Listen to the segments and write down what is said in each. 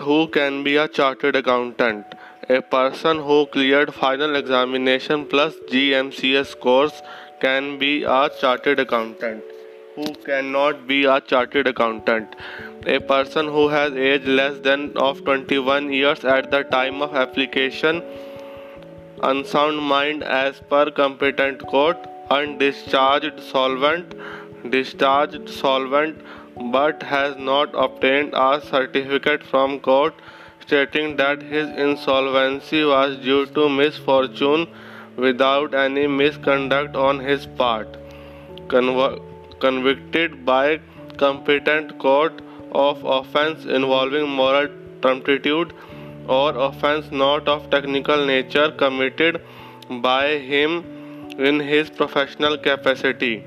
who can be a chartered accountant? A person who cleared final examination plus GMCS course can be a chartered accountant. Who cannot be a chartered accountant? A person who has age less than of 21 years at the time of application, unsound mind as per competent court, undischarged solvent, discharged solvent but has not obtained a certificate from court stating that his insolvency was due to misfortune without any misconduct on his part. Conv- convicted by competent court of offense involving moral turpitude or offense not of technical nature committed by him in his professional capacity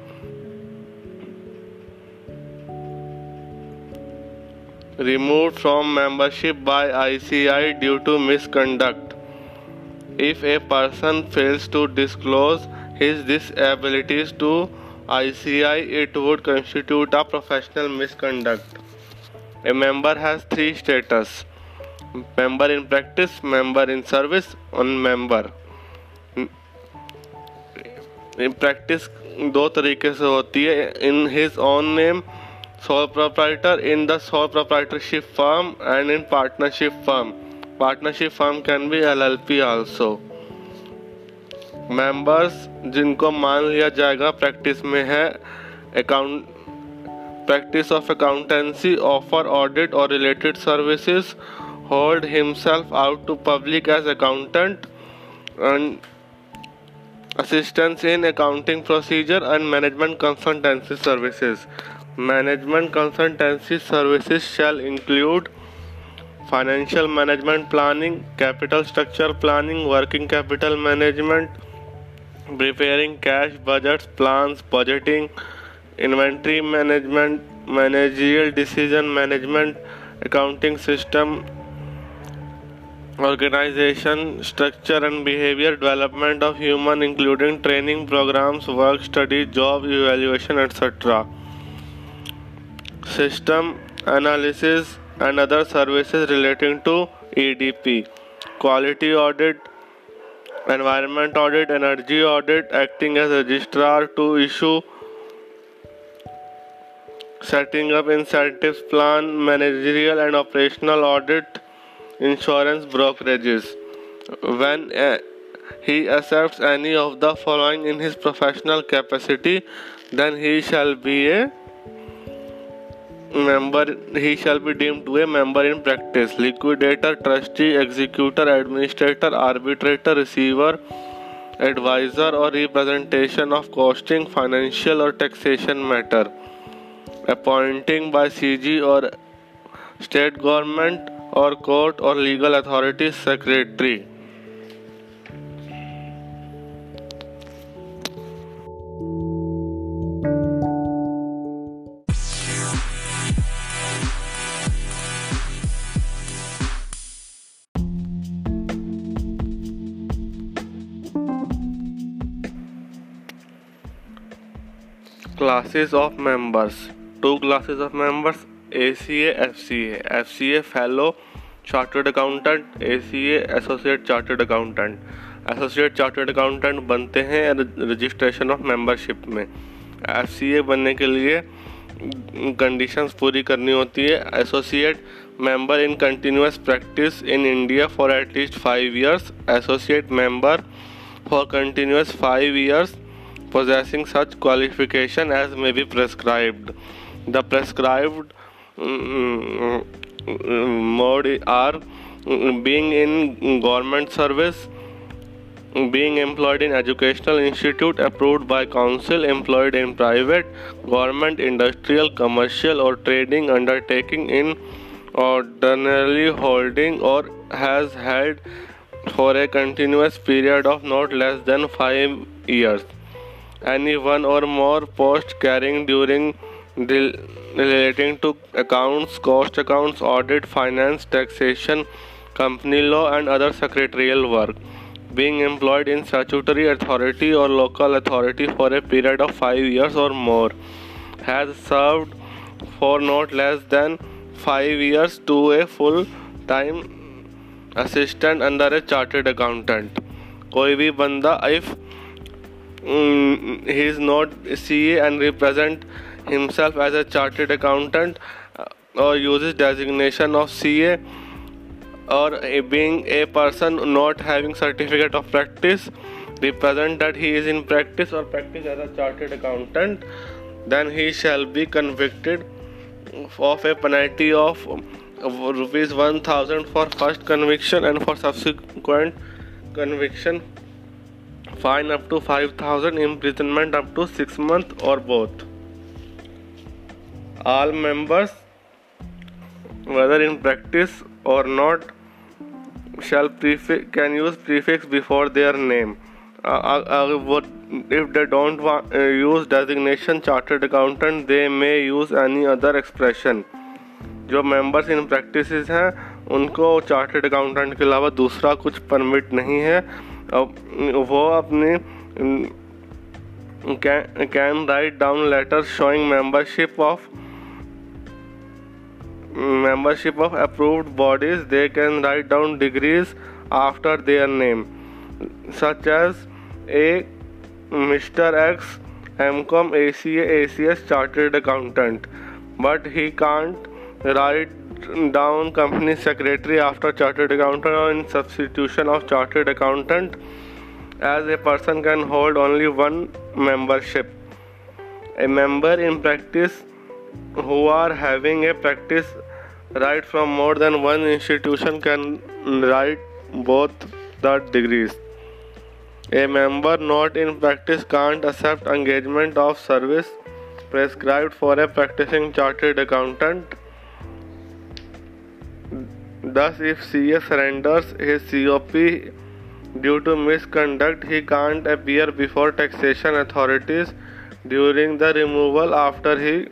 removed from membership by ICI due to misconduct. If a person fails to disclose his disabilities to ICI, it would constitute a professional misconduct. A member has three status member in practice, member in service, and member. In practice दो तरीके से होती है in his own name sole proprietor in the sole proprietorship firm and in partnership firm partnership firm can be L L P also members जिनको मान लिया जाएगा practice में है account practice of accountancy offer audit और related services hold himself out to public as accountant and assistance in accounting procedure and management consultancy services Management consultancy services shall include financial management planning, capital structure planning, working capital management, preparing cash budgets, plans, budgeting, inventory management, managerial decision management, accounting system, organization, structure and behavior development of human including training programs, work study, job evaluation, etc system analysis and other services relating to EDP, quality audit, environment audit, energy audit, acting as registrar to issue, setting up incentives plan, managerial and operational audit, insurance brokerages. When uh, he accepts any of the following in his professional capacity, then he shall be a member he shall be deemed to a member in practice. Liquidator trustee executor administrator arbitrator receiver advisor or representation of costing financial or taxation matter. Appointing by cg or state government or court or legal authority secretary classes of members two classes of members A C F C F C A fellow chartered accountant A C associate chartered accountant associate chartered accountant बनते हैं registration of membership में। F C A बनने के लिए conditions पूरी करनी होती है। Associate member in continuous practice in India for at least five years associate member for continuous five years possessing such qualification as may be prescribed. The prescribed um, mode are being in government service, being employed in educational institute approved by council, employed in private, government, industrial, commercial or trading undertaking in ordinarily holding or has held for a continuous period of not less than 5 years any one or more posts carrying during relating to accounts, cost accounts, audit, finance, taxation, company law, and other secretarial work. Being employed in statutory authority or local authority for a period of five years or more. Has served for not less than five years to a full time assistant under A chartered accountant कोई भी बंदा if um, he is not CA and represent himself as a chartered accountant uh, or uses designation of CA or a, being a person not having certificate of practice represent that he is in practice or practice as a chartered accountant then he shall be convicted of a penalty of rupees 1000 for first conviction and for subsequent conviction. Fine up to five thousand imprisonment up to six month और both all members whether in practice और not shall can use prefix before their name if they don't use designation chartered accountant they may use any other expression जो members in practice हैं, उनको chartered accountant के अलावा दूसरा कुछ permit नहीं है। वो अपने can write down letter showing membership of membership of approved bodies they can write down degrees after their name such as a mister X M com A C A C S chartered accountant but he can't write down company secretary after chartered accountant or in substitution of chartered accountant as a person can hold only one membership a member in practice who are having a practice right from more than one institution can write both the degrees. A member not in practice can't accept engagement of service prescribed for a practicing chartered accountant. Thus, if CA surrenders his COP due to misconduct, he can't appear before taxation authorities during the removal after he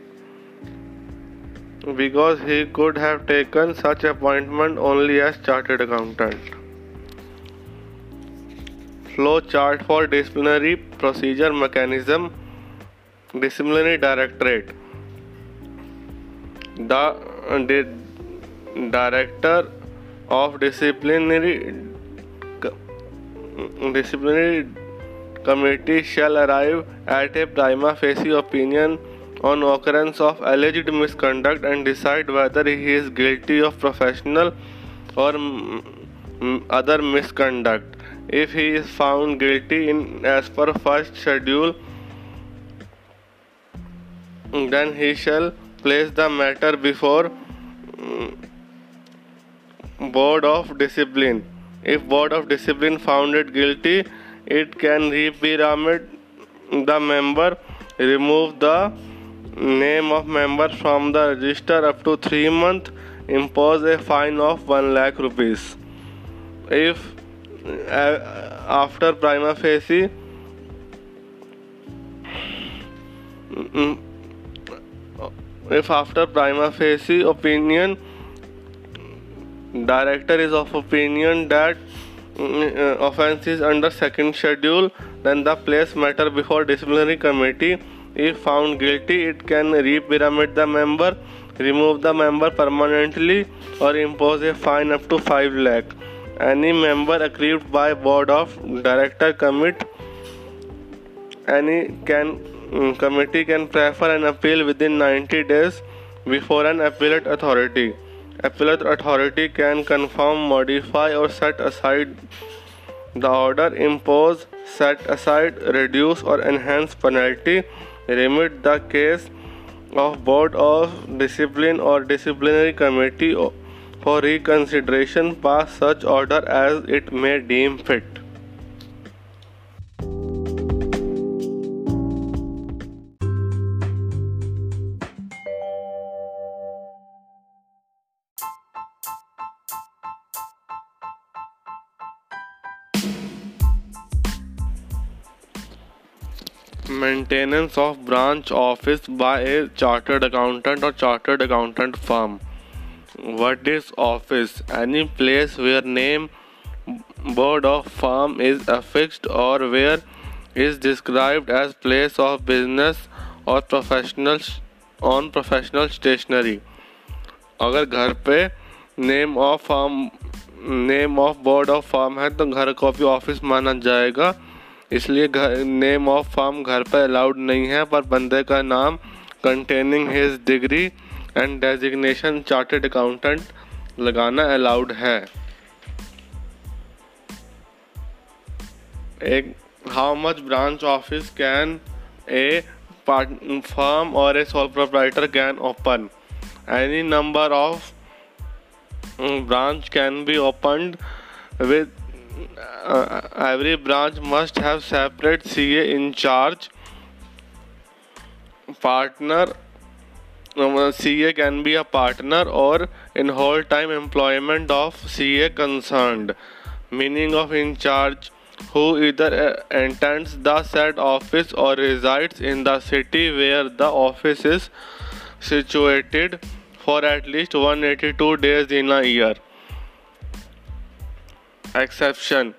because he could have taken such appointment only as chartered accountant. Flow chart for disciplinary procedure mechanism disciplinary directorate the, the director of disciplinary disciplinary committee shall arrive at a prima facie opinion on occurrence of alleged misconduct and decide whether he is guilty of professional or other misconduct. If he is found guilty in as per first schedule, then he shall place the matter before mm, board of discipline. If board of discipline found it guilty, it can repyramid the member, remove the name of member from the register up to 3 months impose a fine of 1 lakh rupees if after prima facie mm, mm, if after prima facie opinion director is of opinion that uh, offense is under second schedule then the place matter before disciplinary committee if found guilty, it can repyramid the member, remove the member permanently, or impose a fine up to 5 lakh. Any member aggrieved by board of director commit any can um, committee can prefer an appeal within 90 days before an appellate authority. Appellate authority can confirm, modify, or set aside the order, impose, set aside, reduce, or enhance penalty remit the case of board of discipline or disciplinary committee for reconsideration pass such order as it may deem fit maintenance of branch office by a chartered accountant और chartered accountant firm what is office any place where name board of firm is affixed और where is described as place of business और professional on professional stationery अगर घर पे name of firm name of board of firm है तो घर को भी ऑफ़िस माना जाएगा। इसलिए नेम ऑफ़ फार्म घर पर अलाउड नहीं है, पर बंदे का नाम containing his degree and designation chartered accountant लगाना अलाउड है। एक how much branch office can a firm or a sole proprietor can open? Any number of branch can be opened with uh, every branch must have separate CA in charge partner um, CA can be a partner or in whole time employment of CA concerned meaning of in charge who either uh, attends the said office or resides in the city where the office is situated for at least 182 days in a year. Exception.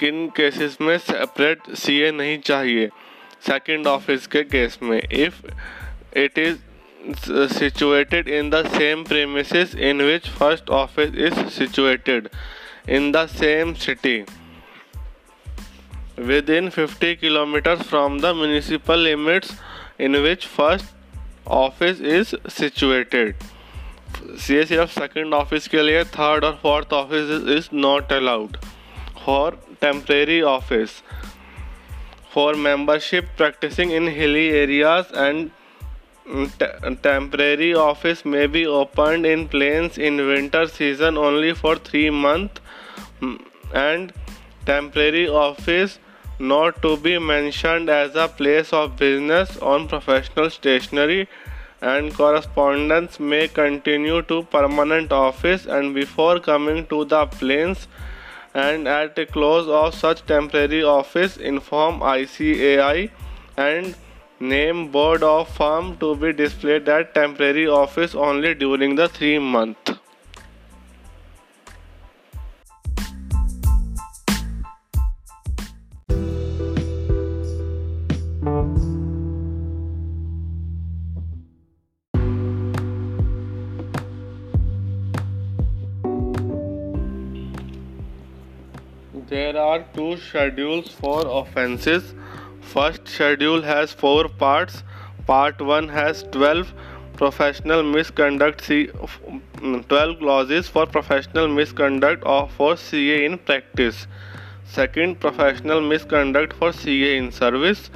किन cases में separate CA नहीं चाहिए? Second office के case में। If it is situated in the same premise in which first office is situated. In the same city. Within fifty kilometers from the municipal limits in which first office is situated. C ये F second office के लिए third और fourth office is not allowed for temporary office for membership practicing in hilly areas and temporary office में be open in plains in winter season only for three month and temporary office not to be mentioned as a place of business on professional stationery and correspondence may continue to permanent office and before coming to the plains and at the close of such temporary office inform ICAI and name board of firm to be displayed at temporary office only during the 3 month There are two schedules for offences. First schedule has four parts. Part 1 has 12 professional misconduct C mm, 12 clauses for professional misconduct or for CA in practice. Second professional misconduct for CA in service.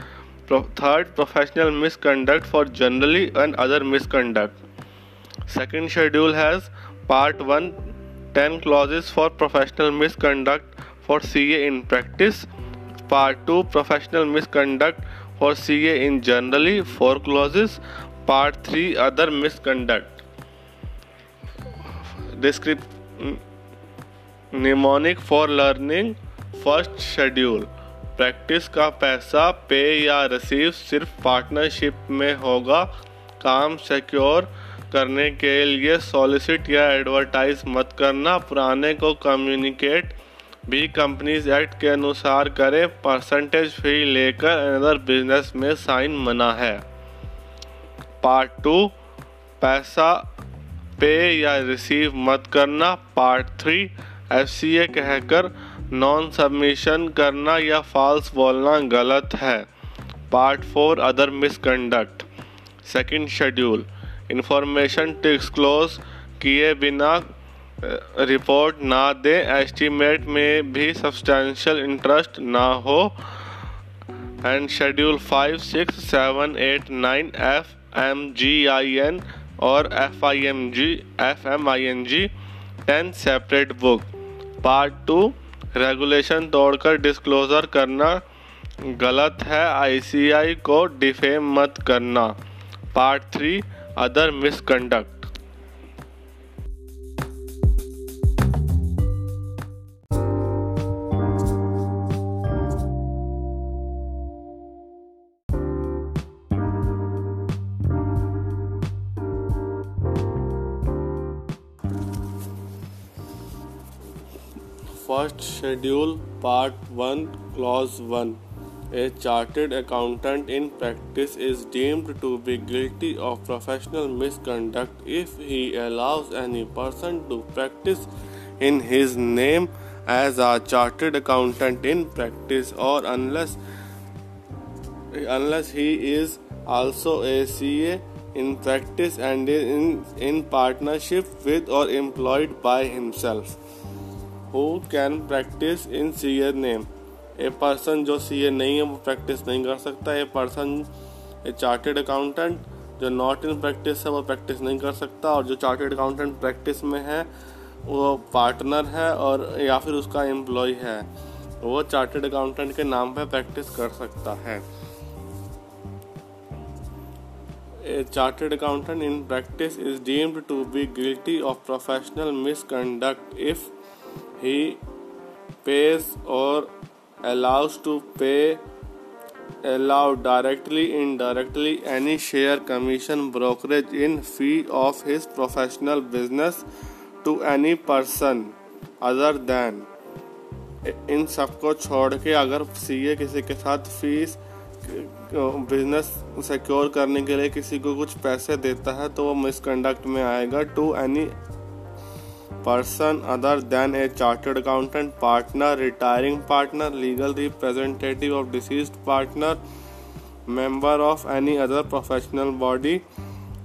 Pro third professional misconduct for generally and other misconduct. Second schedule has part 1 10 clauses for professional misconduct for C A in practice part two professional misconduct for C A in generally for clauses part three other misconduct describe mnemonic for learning first schedule practice का पैसा पे या receive सिर्फ़ partnership में होगा। काम secure करने के लिए सॉलिसिट या एडवर्टाइज मत करना। पुराने को कम्युनिकेट भी कंपनीज़ एक्ट के अनुसार करें परसेंटेज फ़ी लेकर अनदर बिज़नेस में साइन मना है। पार्ट टू पैसा पे या रिसीव मत करना। Part three F C A कहकर नॉन सबमिशन करना या फॉल्स बोलना गलत है। Part four other misconduct second schedule information disclose किए बिना रिपोर्ट ना दें एस्टीमेट में भी सब्सटेंशियल इंटरेस्ट ना हो। And schedule five six seven eight nine F M G I N और F I M G F M I N G ten separate book part two regulation तोड़कर disclosure करना गलत है ICI को defame मत करना। Part three other misconduct Schedule Part 1 Clause 1 A chartered accountant in practice is deemed to be guilty of professional misconduct if he allows any person to practice in his name as a chartered accountant in practice or unless unless he is also a CA in practice and in, in partnership with or employed by himself. Who can practice in CA name. A person जो C ए नहीं है, वो practice नहीं कर सकता। A person a chartered accountant जो not in practice है, वो प्रैक्टिस नहीं कर सकता। और जो चार्टेड अकाउंटेंट प्रैक्टिस में है, वो पार्टनर है और या फिर उसका एम्प्लॉय है। वो चार्टेड अकाउंटेंट के नाम पे प्रैक्टिस कर सकता है। A chartered accountant in practice is deemed to be guilty of professional misconduct if he pays और allows to pay allow directly in directly any share commission brokerage in fee of his professional business to any person other than इन सबको छोड़ के अगर सी ए किसी के साथ fees business secure करने के लिए किसी को कुछ पैसे देता है तो वो मिसकंडक्ट में आएगा to any person other than a chartered accountant, partner, retiring partner, legal representative of deceased partner, member of any other professional body,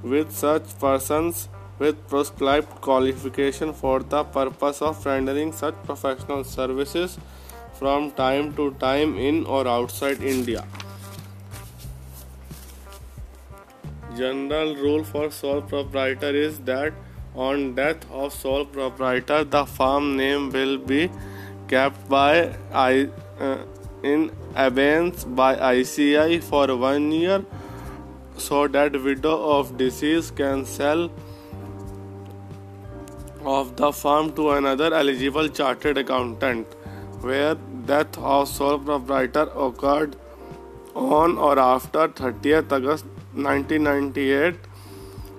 with such persons with prescribed qualification for the purpose of rendering such professional services from time to time in or outside India. General rule for sole proprietor is that on death of sole proprietor, the farm name will be kept by I, uh, in abeyance by ICI for one year so that widow of deceased can sell of the farm to another eligible chartered accountant where death of sole proprietor occurred on or after 30th August 1998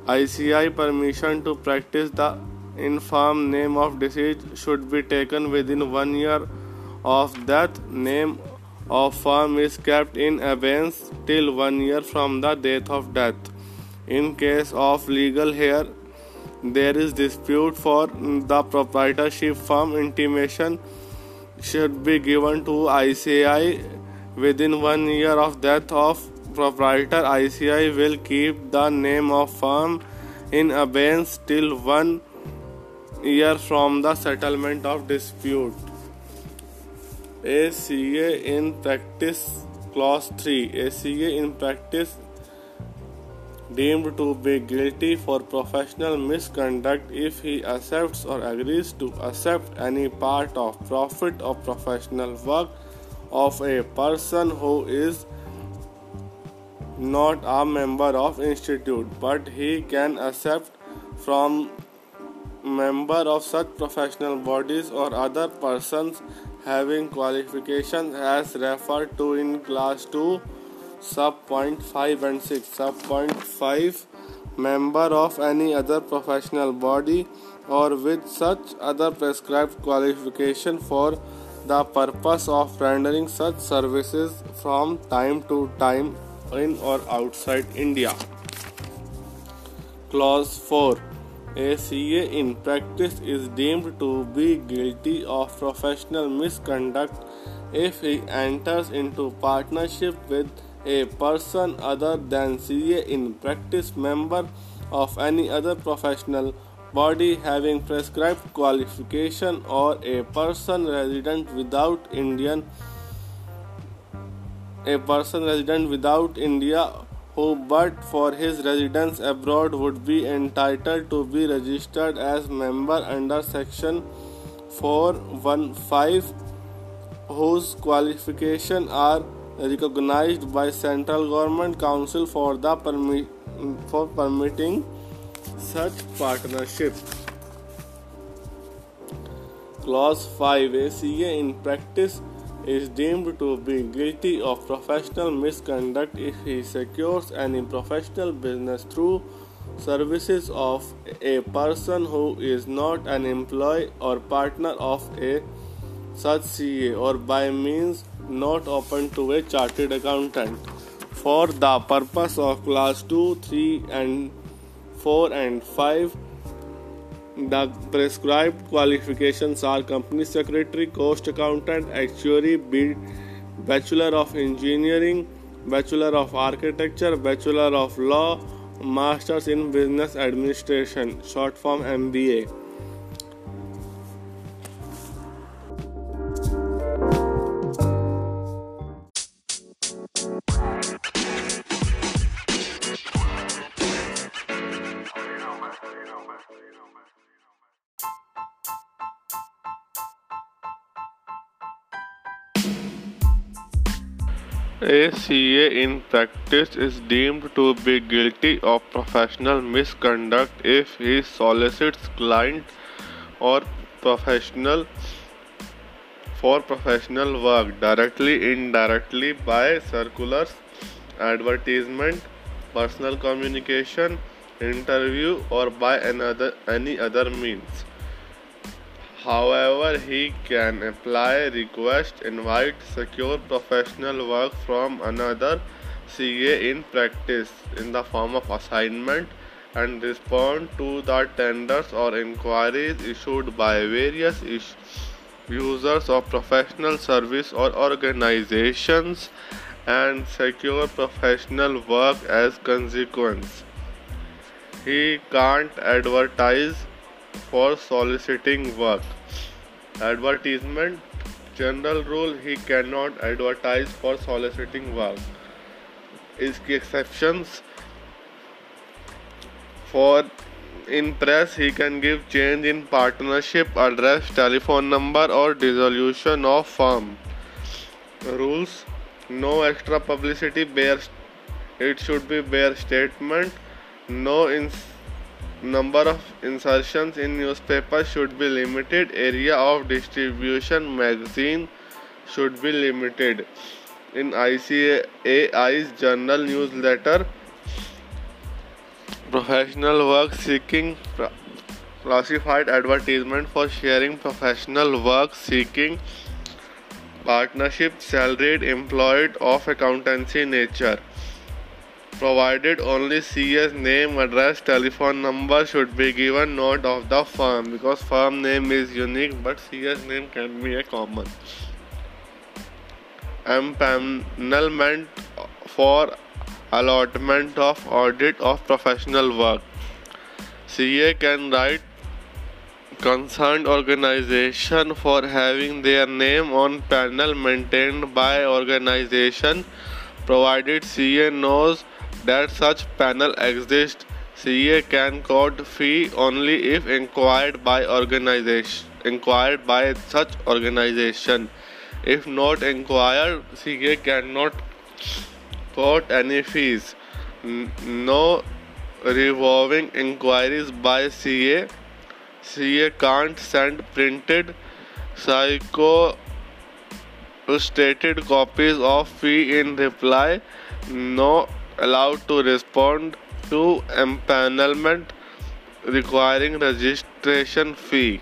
ICI permission to practice the infirm name of deceased should be taken within one year of death. Name of firm is kept in abeyance till one year from the date of death. In case of legal heir, there is dispute for the proprietorship firm intimation should be given to ICI within one year of death of proprietor ICI will keep the name of firm in abeyance till one year from the settlement of dispute. ACA in practice clause 3 ACA in practice deemed to be guilty for professional misconduct if he accepts or agrees to accept any part of profit or professional work of a person who is not a member of institute but he can accept from member of such professional bodies or other persons having qualifications as referred to in class 2 sub point 5 and 6 sub point 5 member of any other professional body or with such other prescribed qualification for the purpose of rendering such services from time to time in or outside India. Clause 4 A CA in practice is deemed to be guilty of professional misconduct if he enters into partnership with a person other than CA in practice member of any other professional body having prescribed qualification or a person resident without Indian a person resident without India who but for his residence abroad would be entitled to be registered as member under section 415 whose qualifications are recognized by central government council for the permi- for permitting such partnership. Clause 5 ACA in practice is deemed to be guilty of professional misconduct if he secures any professional business through services of a person who is not an employee or partner of a such CA or by means not open to a chartered accountant. For the purpose of class 2, 3, and 4 and 5, the prescribed qualifications are company secretary, cost accountant, actuary, bachelor of engineering, bachelor of architecture, bachelor of law, masters in business administration, short form MBA. A CA in practice is deemed to be guilty of professional misconduct if he solicits client or professional for professional work directly indirectly by circulars advertisement personal communication interview or by another any other means However, he can apply, request, invite, secure professional work from another CA in practice in the form of assignment and respond to the tenders or inquiries issued by various users of professional service or organizations and secure professional work as consequence. He can't advertise for soliciting work. Advertisement. General rule he cannot advertise for soliciting work. Is exceptions. For in press he can give change in partnership address telephone number or dissolution of firm. Rules. No extra publicity bears it should be bare statement. No ins number of insertions in newspaper should be limited. Area of distribution magazine should be limited. In ICAI's journal newsletter professional work seeking classified advertisement for sharing professional work seeking partnership salaried employed of accountancy nature provided only CS name, address, telephone number should be given, not of the firm because firm name is unique but CS name can be a common. Empanelment for allotment of audit of professional work. CA can write concerned organization for having their name on panel maintained by organization provided CA knows that such panel exists, CA can quote fee only if inquired by organization inquired by such organization. If not inquired, CA cannot quote any fees. No roving inquiries by CA. CA can't send printed psycho stated copies of fee in reply. No allowed to respond to empanelment requiring registration fee.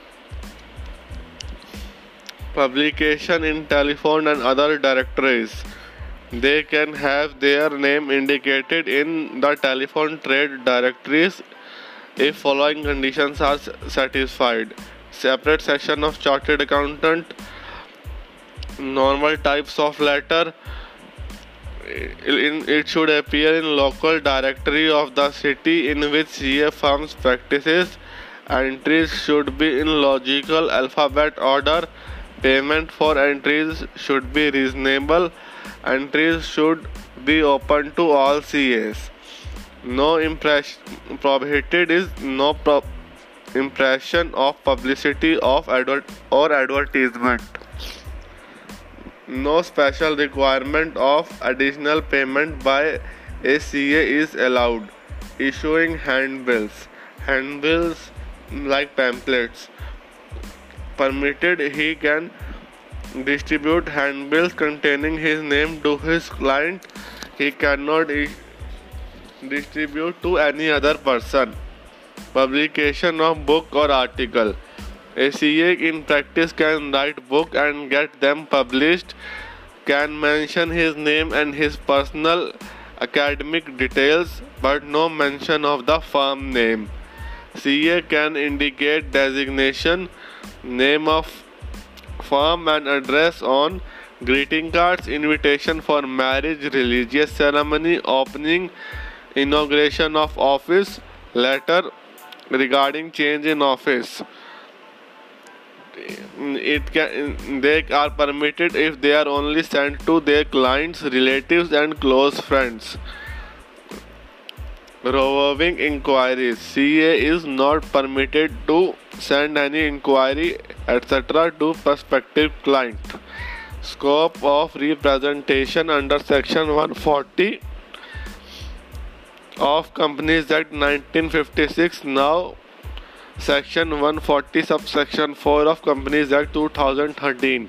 Publication in telephone and other directories. They can have their name indicated in the telephone trade directories if following conditions are satisfied. Separate section of chartered accountant. Normal types of letter in, it should appear in local directory of the city in which CA firms practices. Entries should be in logical alphabet order. Payment for entries should be reasonable. Entries should be open to all CAs. No impression prohibited is no pro- impression of publicity of advert or advertisement no special requirement of additional payment by ACA is allowed. Issuing handbills, handbills like pamphlets, permitted he can distribute handbills containing his name to his client. He cannot distribute to any other person. Publication of book or article a CA in practice can write book and get them published. can mention his name and his personal academic details but no mention of the firm name. CA can indicate designation, name of firm and address on greeting cards, invitation for marriage, religious ceremony, opening, inauguration of office, letter regarding change in office it can they are permitted if they are only sent to their clients relatives and close friends. Roving inquiries ca is not permitted to send any inquiry etc to prospective client. Scope of representation under section 140 of companies act 1956 now Section 140 subsection 4 of Companies Act 2013.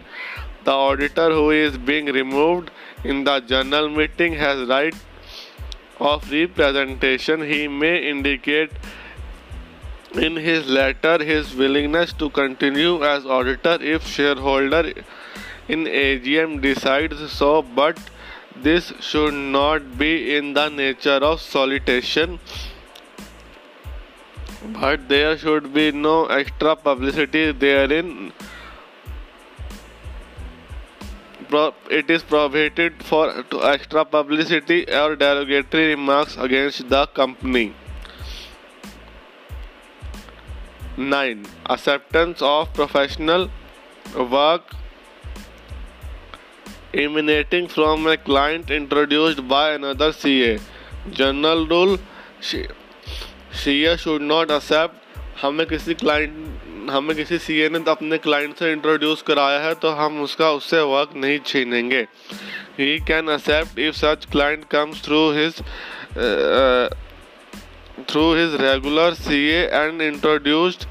The auditor who is being removed in the general meeting has right of representation. He may indicate in his letter his willingness to continue as auditor if shareholder in AGM decides so but this should not be in the nature of solicitation but there should be no extra publicity therein. It is prohibited for extra publicity or derogatory remarks against the company. 9 acceptance of professional work emanating from a client introduced by another CA general rule C A should not accept हमें किसी client हमें किसी सी ए ने अपने client से introduce कराया है तो हम उसका, उससे वर्क नहीं छीनेंगे। He can accept if such client comes through his through his regular C and introduced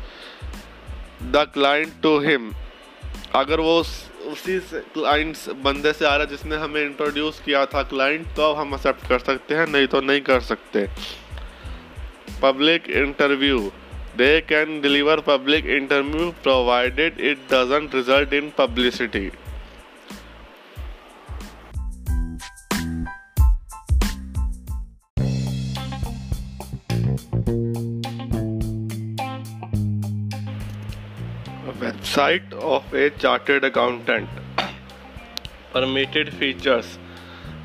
the client to him अगर वो उसी क्लाइंट्स बंदे से आ रहा है जिसने हमें इंट्रोड्यूस किया था क्लाइंट तो अब हम एक्सेप्ट कर सकते हैं, नहीं तो नहीं कर सकते। Public interview. They can deliver public interview provided it doesn't result in publicity. website of a chartered accountant permitted features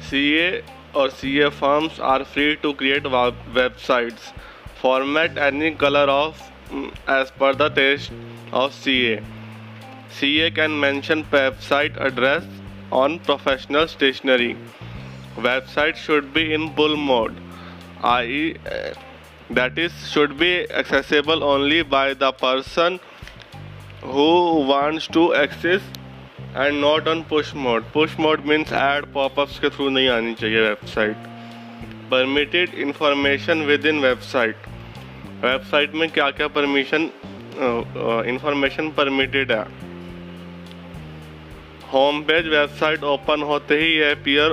CA or CA firms are free to create websites Format any color of mm, as per the taste of CA. CA can mention website address on professional stationery. Website should be in bull mode, i.e., uh, that is, should be accessible only by the person who wants to access and not on push mode. Push mode means ad pop-ups के through नहीं आनी चाहिए website. Permitted information within website. Website में क्या क्या permission information permitted है? Home page website open होते ही ये अपीयर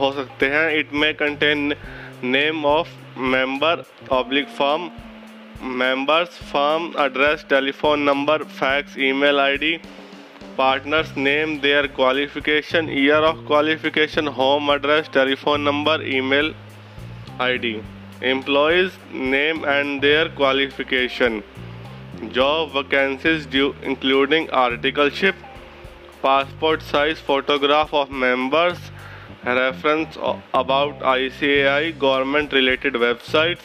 हो सकते हैं। इट में contain name of member public form members form address telephone number fax email ID partners name their qualification year of qualification home address telephone number email ID employees name and their qualification. Job vacancies due including articleship passport size photograph of members reference about ICAI government related websites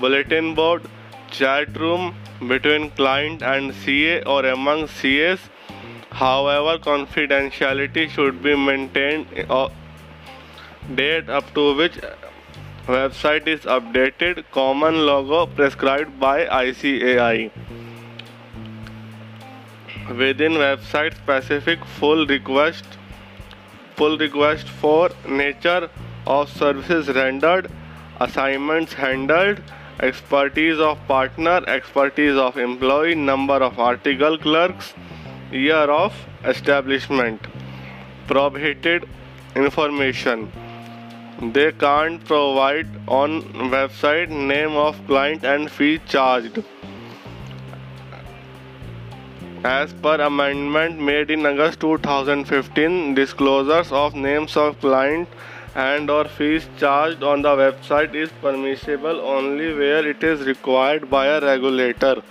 bulletin board chat room between client and CA or among CAs however confidentiality should be maintained uh, date up to which website is updated common logo prescribed by ICAI within website specific full request full request for nature of services rendered assignments handled expertise of partner expertise of employee number of article clerks year of establishment prohibited information they can't provide on website name of client and fee charged As per amendment made in August 2015, disclosures of names of client and or fees charged on the website is permissible only where it is required by a regulator.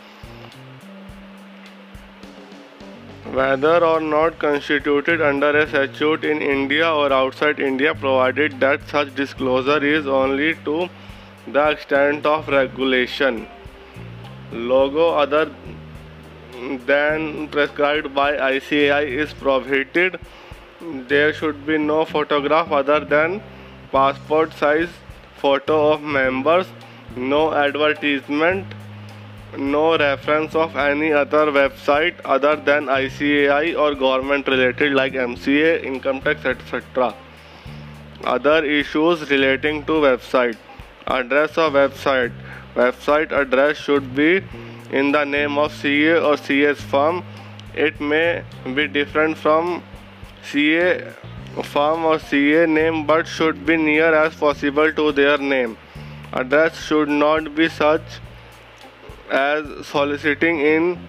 Whether or not constituted under a statute in India or outside India, provided that such disclosure is only to the extent of regulation. Logo other than prescribed by ICAI is prohibited. There should be no photograph other than passport size photo of members, no advertisement, no reference of any other website other than ICAI or government related like MCA, income tax, etc. Other issues relating to website. Address of website. Website address should be in the name of CA or CS firm. It may be different from CA firm or CA name but should be near as possible to their name. Address should not be such as soliciting in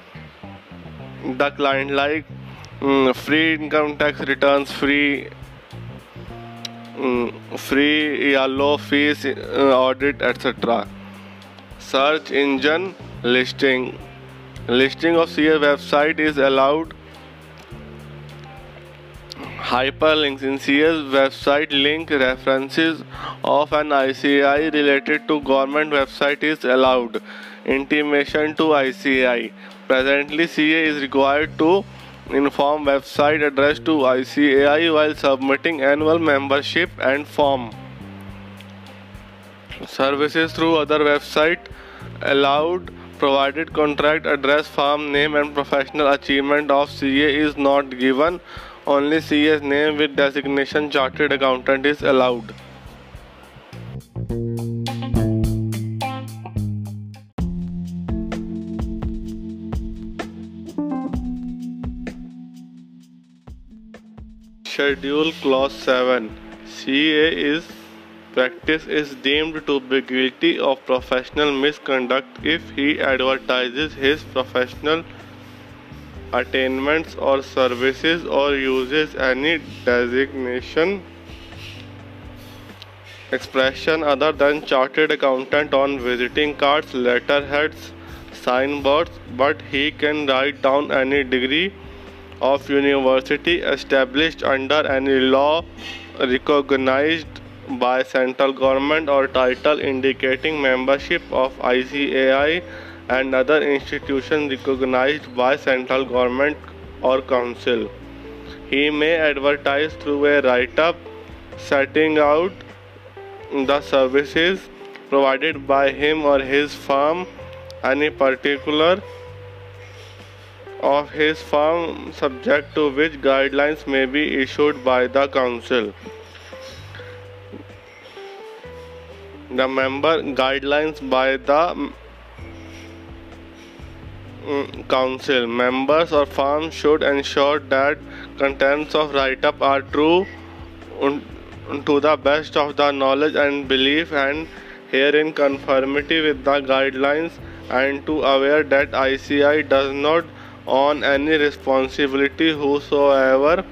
the client like mm, free income tax returns free mm, free yellow fees uh, audit etc search engine listing. Listing of CA website is allowed. Hyperlinks. In CA's website link references of an ICAI related to government website is allowed intimation to ICAI presently CA is required to inform website address to ICAI while submitting annual membership and form. Services through other website allowed provided contract address firm name and professional achievement of CA is not given. Only CA's name with designation chartered accountant is allowed Schedule Clause 7 CA is practice is deemed to be guilty of professional misconduct if he advertises his professional attainments or services or uses any designation expression other than chartered accountant on visiting cards letterheads signboards but he can write down any degree of university established under any law recognized by central government or title indicating membership of ICAI and other institutions recognized by central government or council. He may advertise through a write-up setting out the services provided by him or his firm, any particular of his firm subject to which guidelines may be issued by the council. the member guidelines by the mm, council members or firms should ensure that contents of write-up are true to the best of the knowledge and belief and here in conformity with the guidelines and to aware that ICAI does not own any responsibility whosoever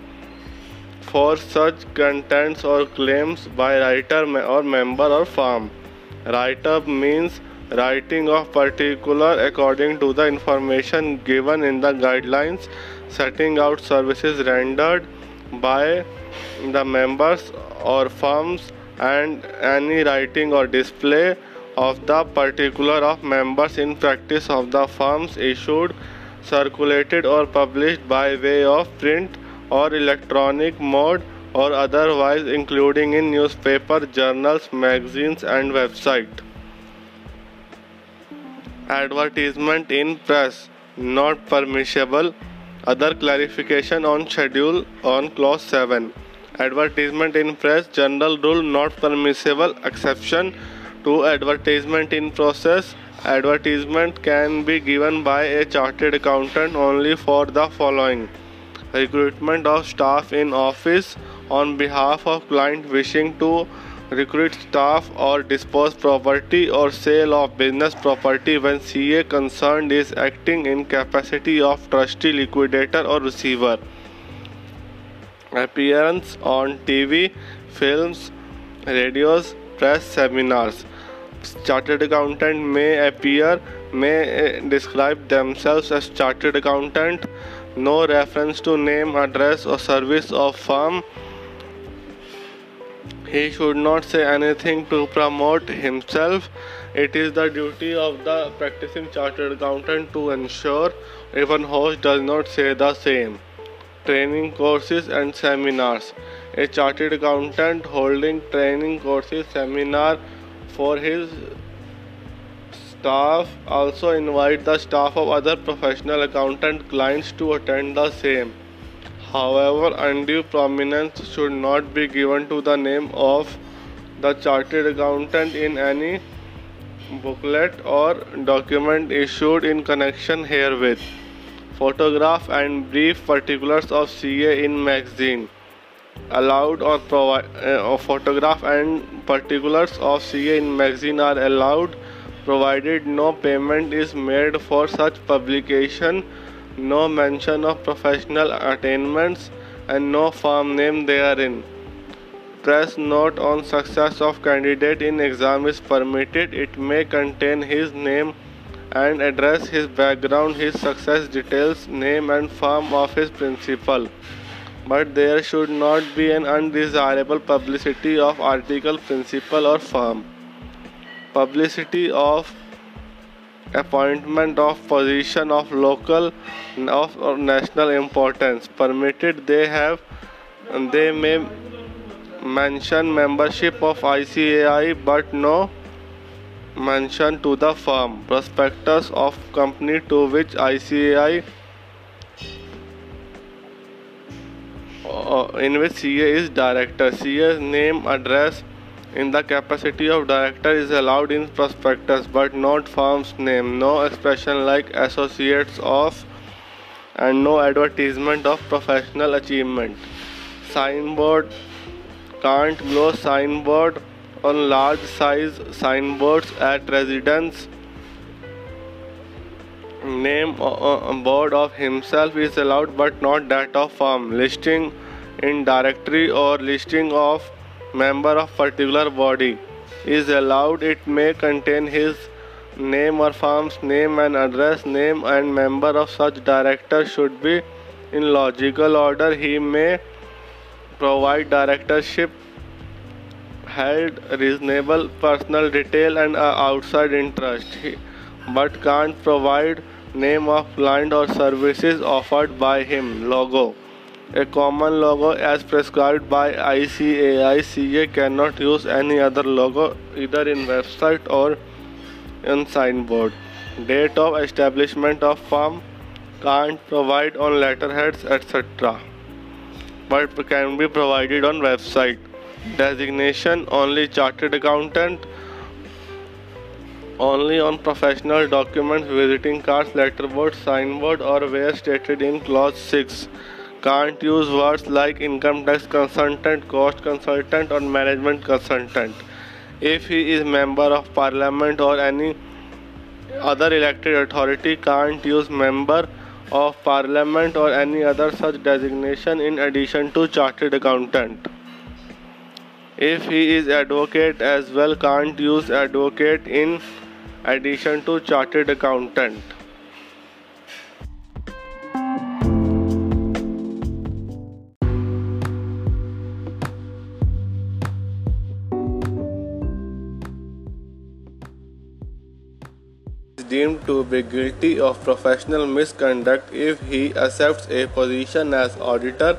for such contents or claims by writer or member or firm. Write-up means writing of particular according to the information given in the guidelines setting out services rendered by the members or firms and any writing or display of the particular of members in practice of the firms issued circulated or published by way of print or electronic mode or otherwise including in newspaper, journals, magazines and website. Advertisement in press not permissible. Other clarification on schedule on clause 7. Advertisement in press general rule not permissible exception to advertisement in process. Advertisement can be given by a chartered accountant only for the following recruitment of staff in office on behalf of client wishing to recruit staff or dispose property or sale of business property when CA concerned is acting in capacity of trustee, liquidator or receiver. Appearance on TV, films, radios, press, seminars. Chartered accountant may appear, may eh, describe themselves as chartered accountant. No reference to name, address or service of firm he should not say anything to promote himself. It is the duty of the practicing chartered accountant to ensure even host does not say the same. Training courses and seminars. A chartered accountant holding training courses seminar for his staff also invite the staff of other professional accountant clients to attend the same. However, undue prominence should not be given to the name of the chartered accountant in any booklet or document issued in connection herewith. Photograph and brief particulars of CA in magazine allowed or provide uh, photograph and particulars of CA in magazine are allowed provided no payment is made for such publication no mention of professional attainments, and no firm name therein. Press note on success of candidate in exam is permitted. It may contain his name and address, his background, his success details, name and firm of his principal. But there should not be an undesirable publicity of article, principal or firm. Publicity of appointment of position of local of or national importance permitted they have they may mention membership of ICAI but no mention to the firm prospectus of company to which ICAI Uh, in which CA is director. CA's name address in the capacity of director is allowed in prospectus but not firm's name. No expression like associates of and no advertisement of professional achievement. Signboard can't glow signboard on large size signboards at residence. Name on board of himself is allowed but not that of firm. Listing in directory or listing of member of particular body is allowed. It may contain his name or firm's name and address. Name and member of such director should be in logical order. He may provide directorship held reasonable personal detail and outside interest. But can't provide name of client or services offered by him. Logo a common logo as prescribed by ICAI CA cannot use any other logo either in website or in signboard. Date of establishment of firm can't provide on letterheads etc. but can be provided on website. Designation only chartered accountant only on professional documents, visiting cards, letterboard, signboard or where stated in clause 6 can't use words like income tax consultant, cost consultant, or management consultant. If he is member of parliament or any other elected authority, can't use member of parliament or any other such designation in addition to chartered accountant. If he is advocate as well, can't use advocate in addition to chartered accountant. Deemed to be guilty of professional misconduct if he accepts a position as auditor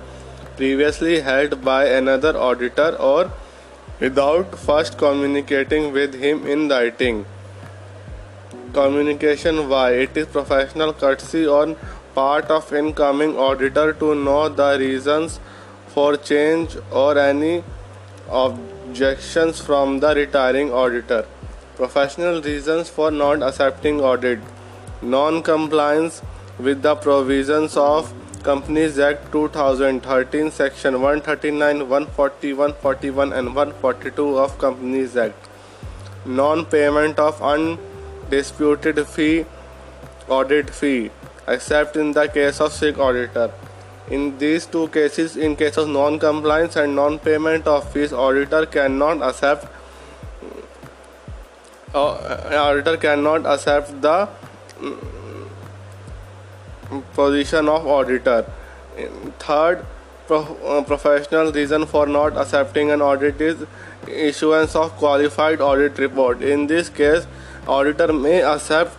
previously held by another auditor or without first communicating with him in writing. Communication why it is professional courtesy on part of incoming auditor to know the reasons for change or any objections from the retiring auditor. Professional reasons for not accepting audit. Non compliance with the provisions of Companies Act 2013 Section 139, 140, 141 and 142 of Companies Act. Non-payment of undisputed fee, audit fee, except in the case of sick auditor. In these two cases, in case of non-compliance and non-payment of fees, auditor cannot accept uh, auditor cannot accept the position of auditor. Third, pro, uh, professional reason for not accepting an audit is issuance of qualified audit report. In this case, auditor may accept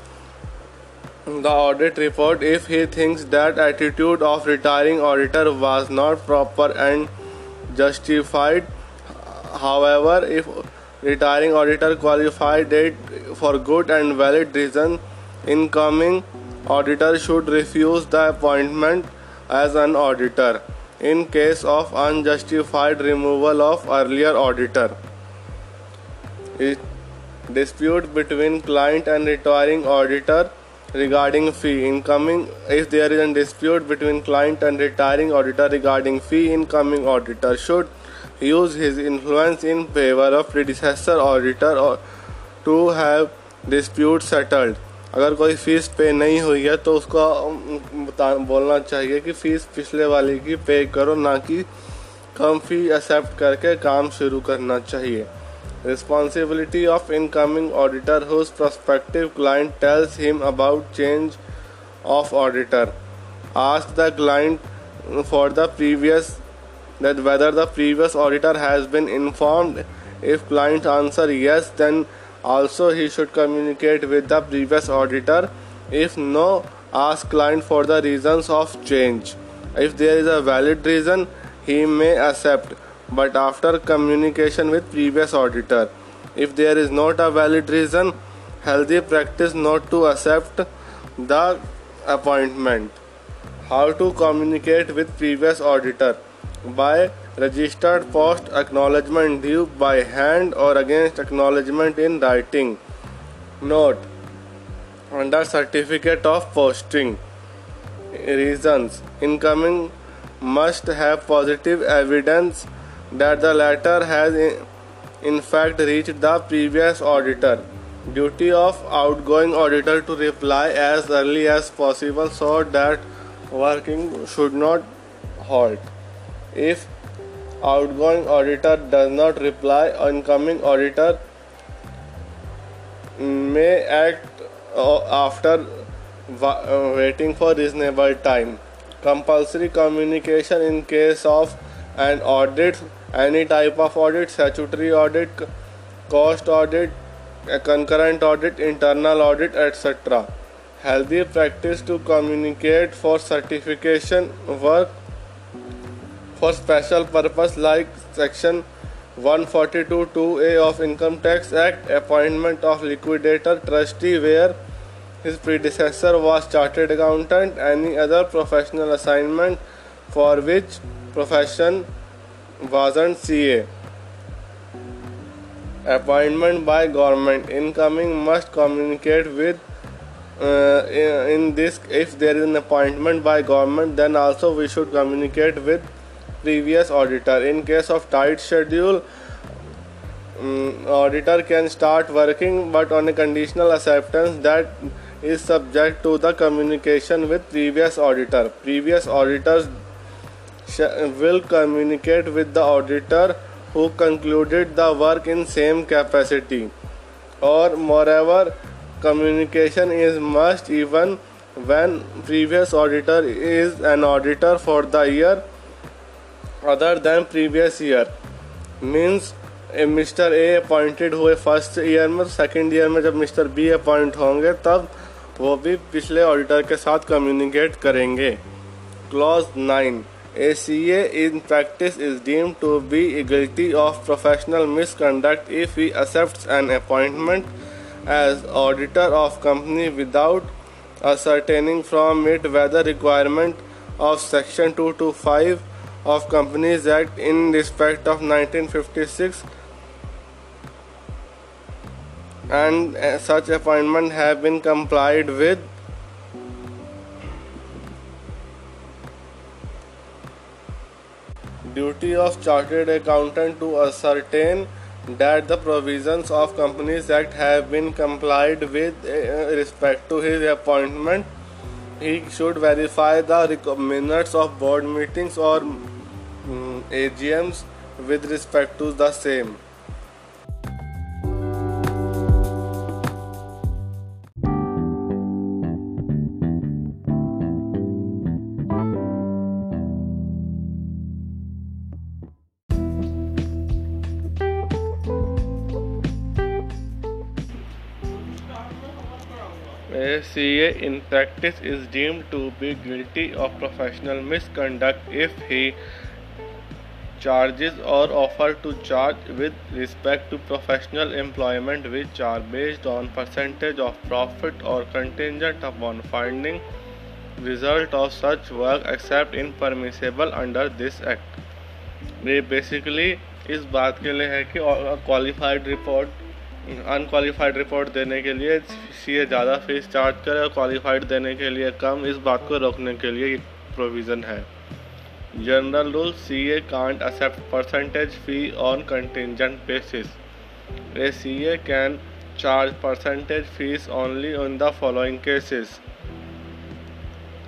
the audit report if he thinks that attitude of retiring auditor was not proper and justified. However, if retiring auditor qualified it for good and valid reason, incoming auditor should refuse the appointment as an auditor in case of unjustified removal of earlier auditor. Dispute between client and retiring auditor regarding fee incoming if there is a dispute between client and retiring auditor regarding fee incoming auditor should use his influence in favor of predecessor auditor or to have dispute settled. अगर कोई fees पे नहीं हुई है तो उसको बोलना चाहिए कि फ़ीस पिछले वाले की पे करो, ना कि कम फ़ी एक्सेप्ट करके काम शुरू करना चाहिए। Responsibility of incoming auditor whose prospective client tells him about change of auditor ask the client for the previous that whether the previous auditor has been informed if client answer yes then Also, he should communicate with the previous auditor. If no, ask client for the reasons of change. If there is a valid reason, he may accept, but after communication with previous auditor. If there is not a valid reason, healthy practice not to accept the appointment. How to communicate with previous auditor by registered post acknowledgement due by hand or against acknowledgement in writing. Note under certificate of posting reasons incoming must have positive evidence that the letter has in fact reached the previous auditor duty of outgoing auditor to reply as early as possible so that working should not halt if outgoing auditor does not reply, incoming auditor may act uh, after uh, waiting for reasonable time. Compulsory communication in case of an audit, any type of audit, statutory audit, cost audit, concurrent audit, internal audit, etc. Healthy practice to communicate for certification work for special purpose like section 142.2a of income tax act appointment of liquidator trustee where his predecessor was chartered accountant any other professional assignment for which profession wasn't ca appointment by government. Incoming must communicate with uh, in this if there is an appointment by government then also we should communicate with previous auditor. In case of tight schedule, um, auditor can start working but on a conditional acceptance that is subject to the communication with previous auditor. Previous auditors will communicate with the auditor who concluded the work in same capacity or moreover communication is must even when previous auditor is an auditor for the year other than previous year. Means mister A appointed हुए first year में second year में जब mister B appoint होंगे, तब वो भी पिछले auditor के साथ कम्युनिकेट करेंगे। Clause nine A C A in practice is deem to be a guilty of professional misconduct if he accept an appointment as auditor of company without ascertaining from ascertaining from it whether requirement of section 225 of Companies Act in respect of 1956 and uh, such appointment have been complied with. Duty of chartered accountant to ascertain that the provisions of companies act have been complied with uh, respect to his appointment he should verify the minutes of board meetings or agms with respect to the same. A CA in practice is deemed to be guilty of professional misconduct if he charges or offers to charge with respect to professional employment which are based on percentage of profit or contingent upon finding result of such work except in permissible under this act. ये basically इस बात के लिए है कि qualified report unqualified report देने के लिए सी ज़्यादा फ़ीस चार्ज करे और क्वालिफाइड देने के लिए कम इस बात को रोकने के लिए प्रोविज़न है General rule CA can't accept percentage fee on contingent basis. A CA can charge percentage fees only in the following cases.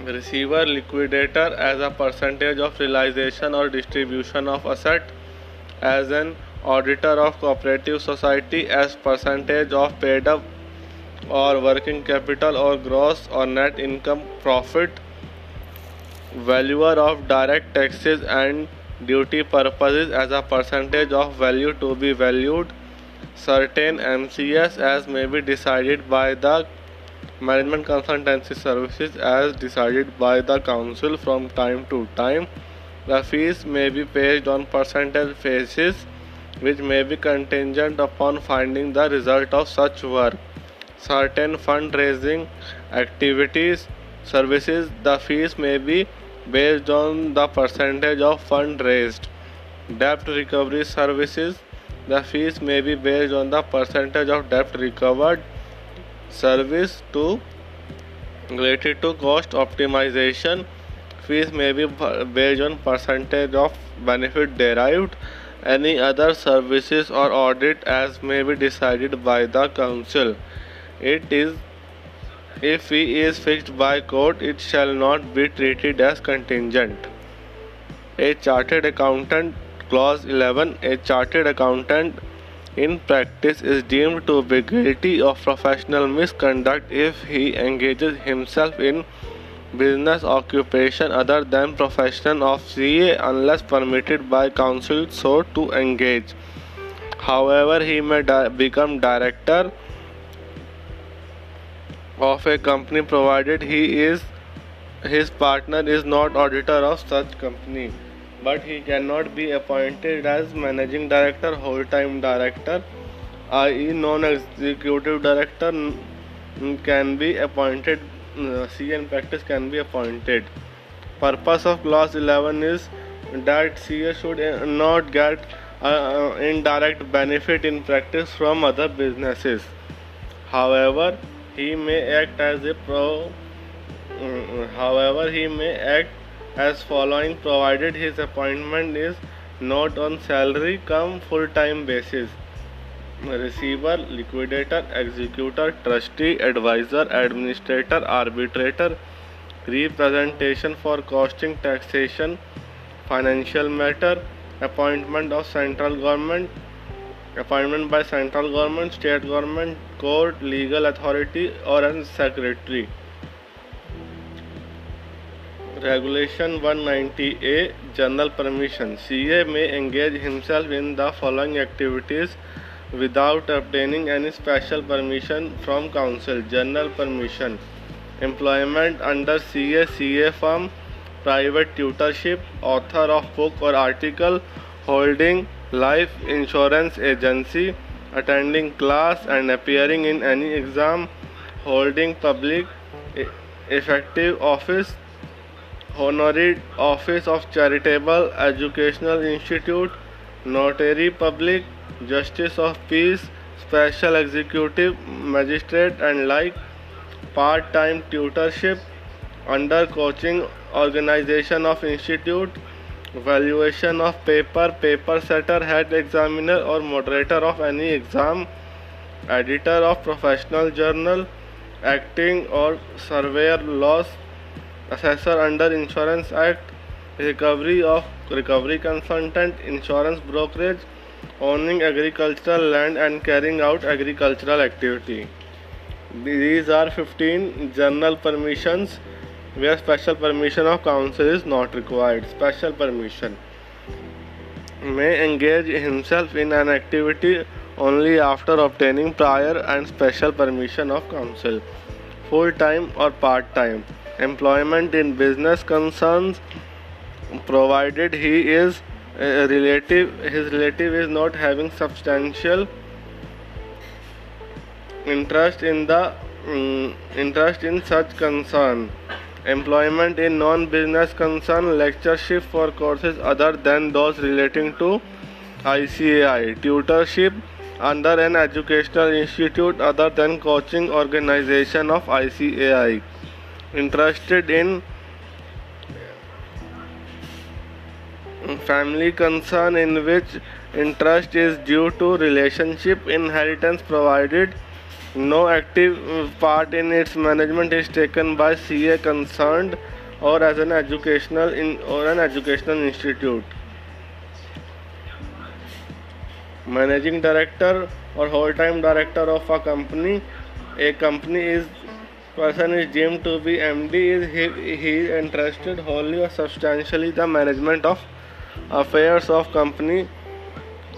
Receiver liquidator as a percentage of realization or distribution of asset. As an auditor of cooperative society as percentage of paid up or working capital or gross or net income profit valuer of direct taxes and duty purposes as a percentage of value to be valued certain MCS as may be decided by the management consultancy services as decided by the council from time to time the fees may be paid on percentage basis which may be contingent upon finding the result of such work. Certain fundraising activities, services, the fees may be based on the percentage of fund raised. Debt recovery services, the fees may be based on the percentage of debt recovered. Service to related to cost optimization, fees may be based on percentage of benefit derived any other services or audit as may be decided by the council. It is if fee is fixed by court, it shall not be treated as contingent. A chartered accountant, clause 11, a chartered accountant in practice is deemed to be guilty of professional misconduct if he engages himself in business occupation other than profession of CA unless permitted by council so to engage. However, he may di- become director of a company provided he is his partner is not auditor of such company but he cannot be appointed as managing director whole time director i.e non executive director can be appointed uh, CA practice can be appointed. Purpose of clause 11 is that CA should uh, not get uh, indirect benefit in practice from other businesses. However, he may act as a pro. Uh, however, he may act as following provided his appointment is not on salary come full time basis receiver, liquidator, executor, trustee, advisor, administrator, arbitrator, representation for costing, taxation, financial matter, appointment of central government, appointment by central government, state government, court, legal authority, or a secretary. Regulation 190A General Permission. CA may engage himself in the following activities without obtaining any special permission from council. General permission. Employment under CA CA firm private tutorship author of book or article holding life insurance agency attending class and appearing in any exam holding public effective office honorary office of charitable educational institute notary public justice of peace, special executive magistrate, and like part time tutorship under coaching organization of institute, valuation of paper paper setter head examiner or moderator of any exam editor of professional journal acting or surveyor loss assessor under insurance act recovery of recovery consultant insurance brokerage owning agricultural land and carrying out agricultural activity. These are 15 journal permissions where special permission of council is not required. Special permission may engage himself in an activity only after obtaining prior and special permission of council. Full time or part time employment in business concerns provided he is a relative his relative is not having substantial interest in the um, interest in such concern employment in non-business concern lectureship for courses other than those relating to ICAI tutorship under an educational institute other than coaching organization of ICAI interested in family concern in which interest is due to relationship inheritance provided no active uh, part in its management is taken by CA concerned or as an educational in or an educational institute. Managing director or whole-time director of a company. A company is person is deemed to be MD is he, he is entrusted wholly or substantially the management of affairs of company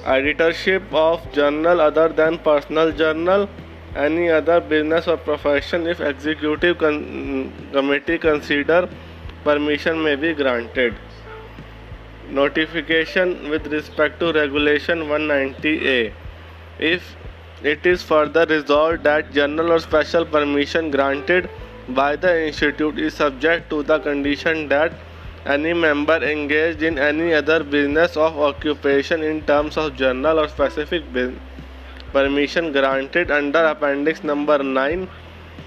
editorship of journal other than personal journal any other business or profession if executive con- committee consider permission may be granted. Notification with respect to regulation 190a if it is further resolved that general or special permission granted by the institute is subject to the condition that any member engaged in any other business of occupation in terms of general or specific business permission granted under appendix number 9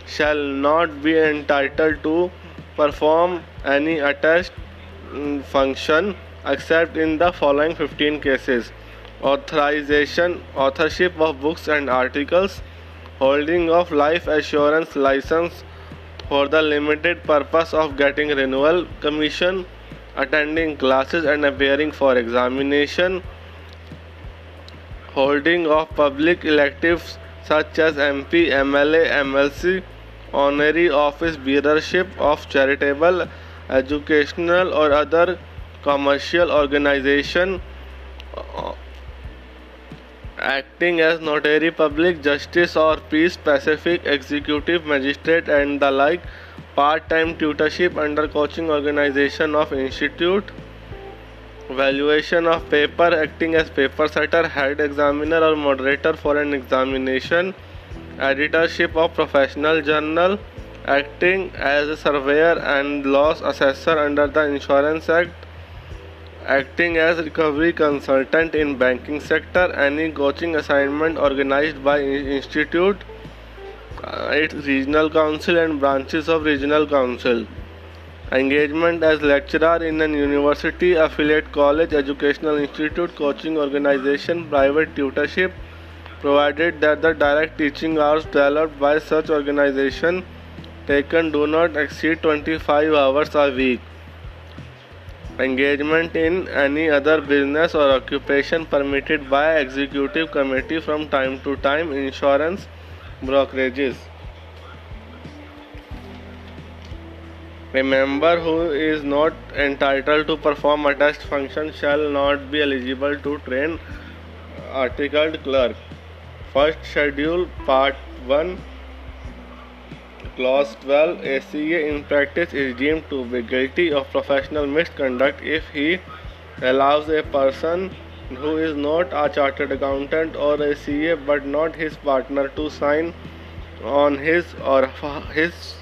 shall not be entitled to perform any attached mm, function except in the following 15 cases. Authorization authorship of books and articles holding of life assurance license for the limited purpose of getting renewal commission attending classes and appearing for examination holding of public electives such as MP, MLA, MLC, honorary office bearership of charitable, educational or other commercial organization uh, acting as notary public justice or peace pacific executive magistrate and the like part-time tutorship under coaching organization of institute valuation of paper acting as paper setter head examiner or moderator for an examination editorship of professional journal acting as a surveyor and loss assessor under the insurance act acting as recovery consultant in banking sector any coaching assignment organized by institute uh, its regional council and branches of regional council engagement as lecturer in an university, affiliate college, educational institute, coaching organization, private tutorship, provided that the direct teaching hours developed by such organization taken do not exceed 25 hours a week. Engagement in any other business or occupation permitted by executive committee from time to time, insurance, brokerages. A member who is not entitled to perform attest function shall not be eligible to train articled clerk. First schedule part 1 Clause 12 ACA in practice is deemed to be guilty of professional misconduct if he allows a person who is not a chartered accountant or a CA but not his partner to sign on his or his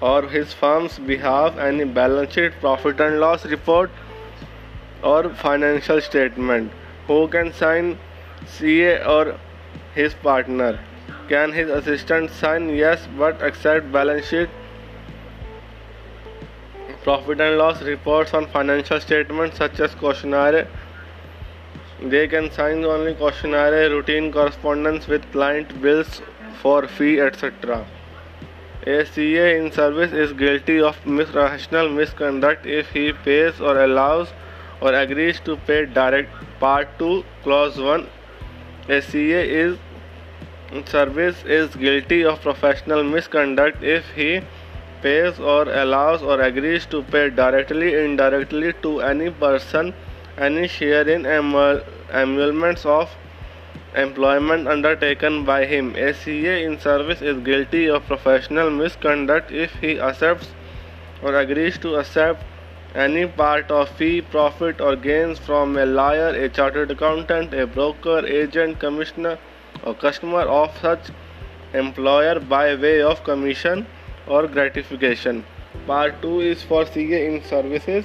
or his firm's behalf any balance sheet, profit and loss report, or financial statement. Who can sign CA or his partner? Can his assistant sign? Yes, but accept balance sheet, profit and loss reports on financial statements such as questionnaire. They can sign only questionnaire, routine correspondence with client bills for fee, etc. A CA in service is guilty of professional misconduct if he pays or allows or agrees to pay direct. Part 2, Clause 1. A CA is in service is guilty of professional misconduct if he pays or allows or agrees to pay directly indirectly to any person any share in emoluments of employment undertaken by him. A CA in service is guilty of professional misconduct if he accepts or agrees to accept any part of fee, profit, or gains from a lawyer, a chartered accountant, a broker, agent, commissioner, or customer of such employer by way of commission or gratification. Part 2 is for CA in services.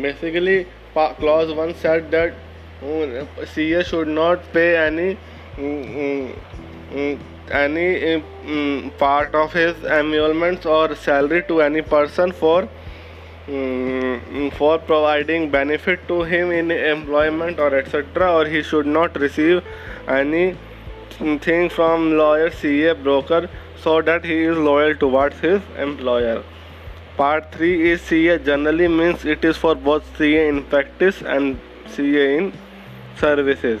Basically, clause 1 said that CA should not pay any any mm, part of his emoluments or salary to any person for for providing benefit to him in employment or etc or he should not receive any thing from lawyer CA broker so that he is loyal towards his employer. Part 3 is CA generally means it is for both CA in practice and CA in services.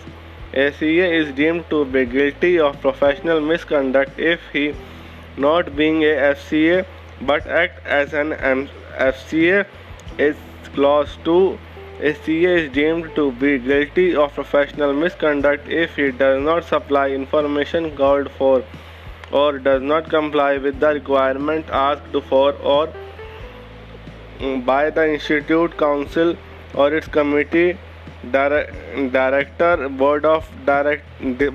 ACA is deemed to be guilty of professional misconduct if he, not being a FCA but act as an FCA, is clause 2. ACA is deemed to be guilty of professional misconduct if he does not supply information called for or does not comply with the requirement asked for or mm, by the institute council or its committee director board of direct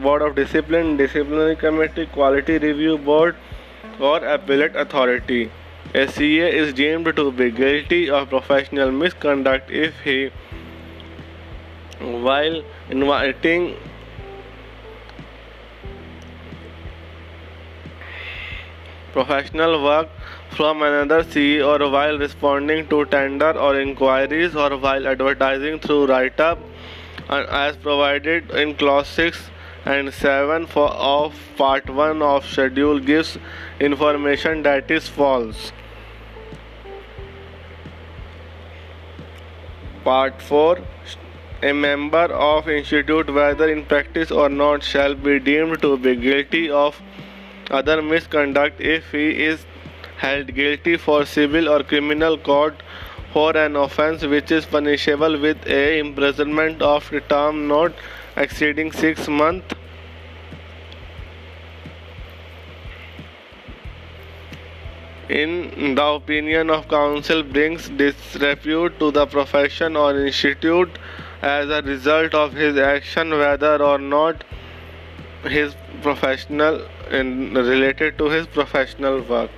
board of discipline disciplinary committee quality review board or appellate authority. A CA is deemed to be guilty of professional misconduct if he while inviting professional work from another CA or while responding to tender or inquiries or while advertising through write-up as provided in clause 6 and 7 for of part 1 of schedule gives information that is false. Part 4 a member of institute whether in practice or not shall be deemed to be guilty of other misconduct if he is held guilty for civil or criminal court for an offence which is punishable with a imprisonment of the term not exceeding 6 months. In the opinion of counsel brings disrepute to the profession or institute as a result of his action whether or not his professional related to his professional work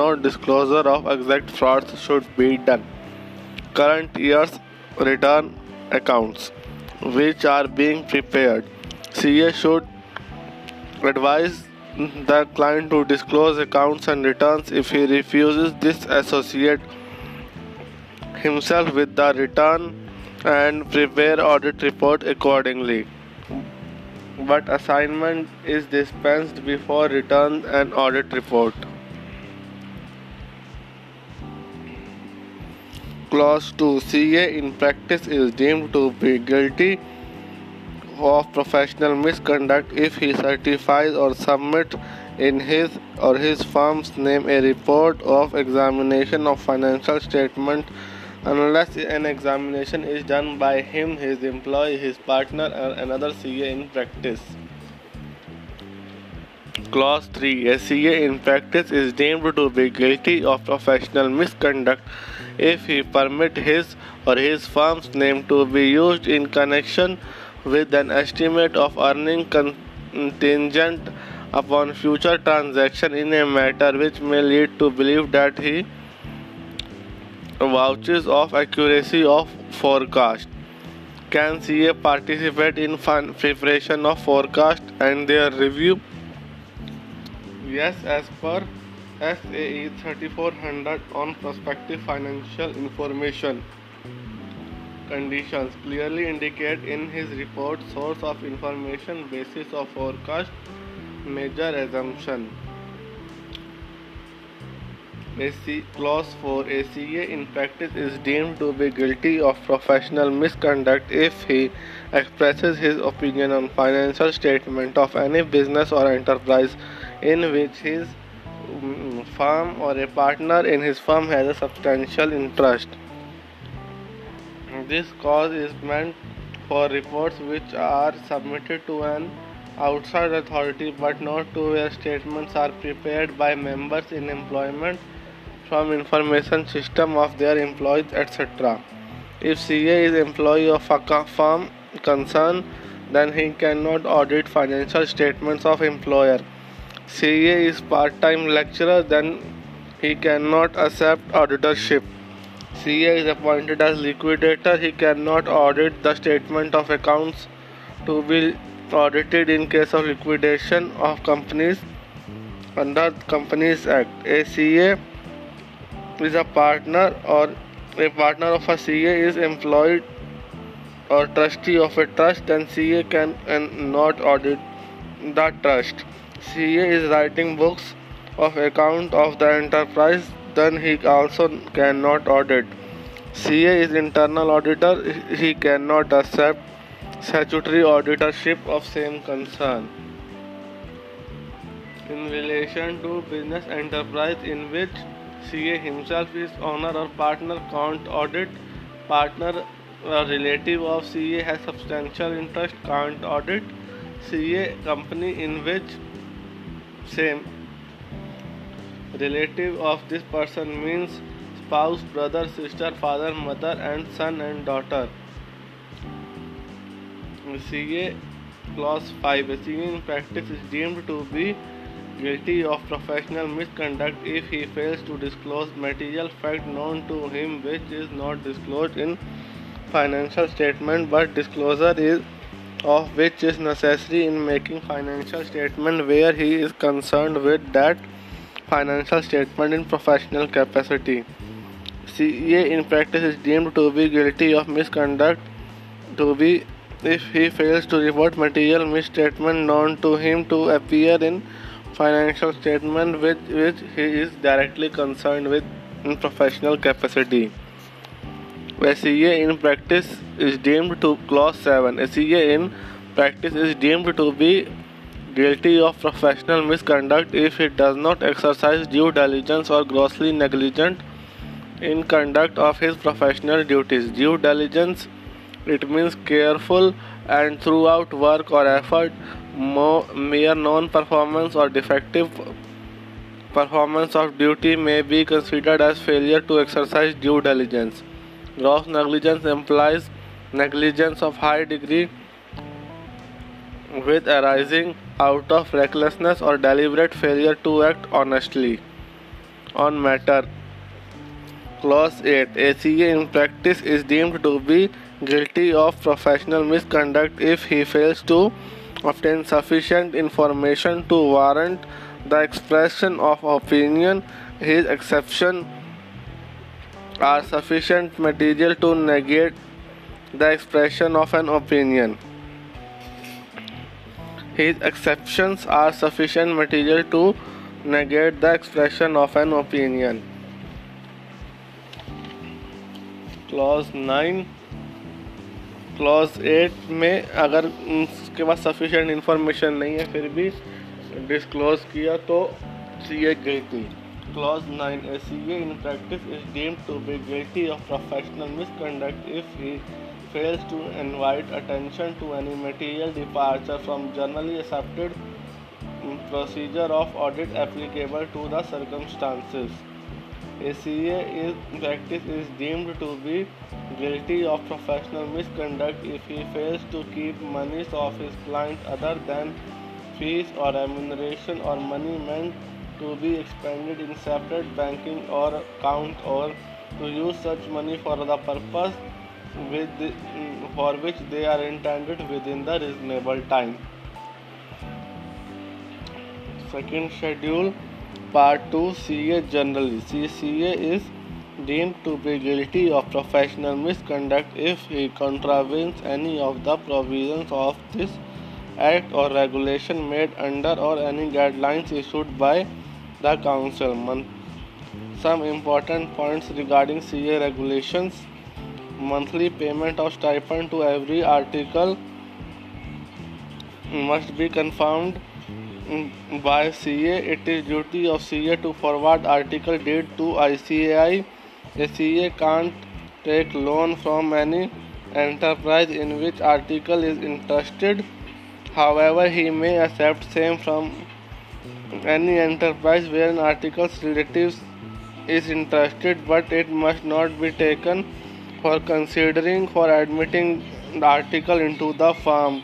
no disclosure of exact frauds should be done. Current year's return accounts, which are being prepared, CA should advise the client to disclose accounts and returns. If he refuses this, associate himself with the return and prepare audit report accordingly. But assignment is dispensed before return and audit report. Clause 2 CA in practice is deemed to be guilty of professional misconduct if he certifies or submits in his or his firm's name a report of examination of financial statement unless an examination is done by him, his employee, his partner, or another CA in practice. Clause 3 A CA in practice is deemed to be guilty of professional misconduct if he permit his or his firm's name to be used in connection with an estimate of earning contingent upon future transaction in a matter which may lead to believe that he vouches of accuracy of forecast. Can CA participate in preparation of forecast and their review? Yes, as per SAE 3400 on prospective financial information. Conditions clearly indicate in his report source of information basis of forecast major assumption. AC Clause 4 ACA in practice is deemed to be guilty of professional misconduct if he expresses his opinion on financial statement of any business or enterprise in which his Mm, firm or a partner in his firm has a substantial interest. This clause is meant for reports which are submitted to an outside authority but not to where statements are prepared by members in employment from information system of their employees etc. If CA is employee of a firm concerned, then he cannot audit financial statements of employer. CA is part-time lecturer, then he cannot accept auditorship. CA is appointed as liquidator, he cannot audit the statement of accounts to be audited in case of liquidation of companies under Companies Act. ACA is a partner or a partner of a CA is employed or trustee of a trust then CA can and not audit the trust. CA is writing books of account of the enterprise then he also cannot audit. CA is internal auditor he cannot accept statutory auditorship of same concern. In relation to business enterprise in which CA himself is owner or partner can't audit. Partner or relative of CA has substantial interest can't audit. CA company in which same relative of this person means spouse, brother, sister, father, mother, and son and daughter. CA clause 5 CA in practice is deemed to be guilty of professional misconduct if he fails to disclose material fact known to him which is not disclosed in financial statement but disclosure is of which is necessary in making financial statement where he is concerned with that financial statement in professional capacity. CA in practice is deemed to be guilty of misconduct to be if he fails to report material misstatement known to him to appear in financial statement with which he is directly concerned with in professional capacity. वैसे ये in practice is deemed to clause seven ऐसे ये in practice is deemed to be guilty of professional misconduct if it does not exercise due diligence और grossly negligent in conduct of his professional duties due diligence it means careful and through out work और effort मो mere non performance और defective performance of duty may be considered as failure to exercise due diligence Gross negligence implies negligence of high degree with arising out of recklessness or deliberate failure to act honestly. on matter. Clause 8. ACA in practice is deemed to be guilty of professional misconduct if he fails to obtain sufficient information to warrant the expression of opinion. His exception are sufficient material to negate the expression of an opinion. His exceptions are sufficient material to negate the expression of an opinion. Clause nine clause eight में अगर उसके पास sufficient information नहीं है फिर भी disclose किया तो C A guilty clause Clause 9 A CA in practice is deemed to be guilty of professional misconduct if he fails to invite attention to any material departure from generally accepted mm, procedure of audit applicable to the circumstances. A CA in practice is deemed to be guilty of professional misconduct if he fails to keep monies of his client other than fees or remuneration or money meant to be expended in separate banking or account or to use such money for the purpose with the, for which they are intended within the reasonable time. Second schedule Part 2 CA generally. CCA is deemed to be guilty of professional misconduct if he contravenes any of the provisions of this act or regulation made under or any guidelines issued by the council. Some important points regarding CA regulations monthly payment of stipend to every article must be confirmed by CA. It is duty of CA to forward article deed to ICAI. A CA can't take loan from any enterprise in which article is interested. However, he may accept same from any enterprise where an article's relative is interested, but it must not be taken for considering for admitting the article into the firm.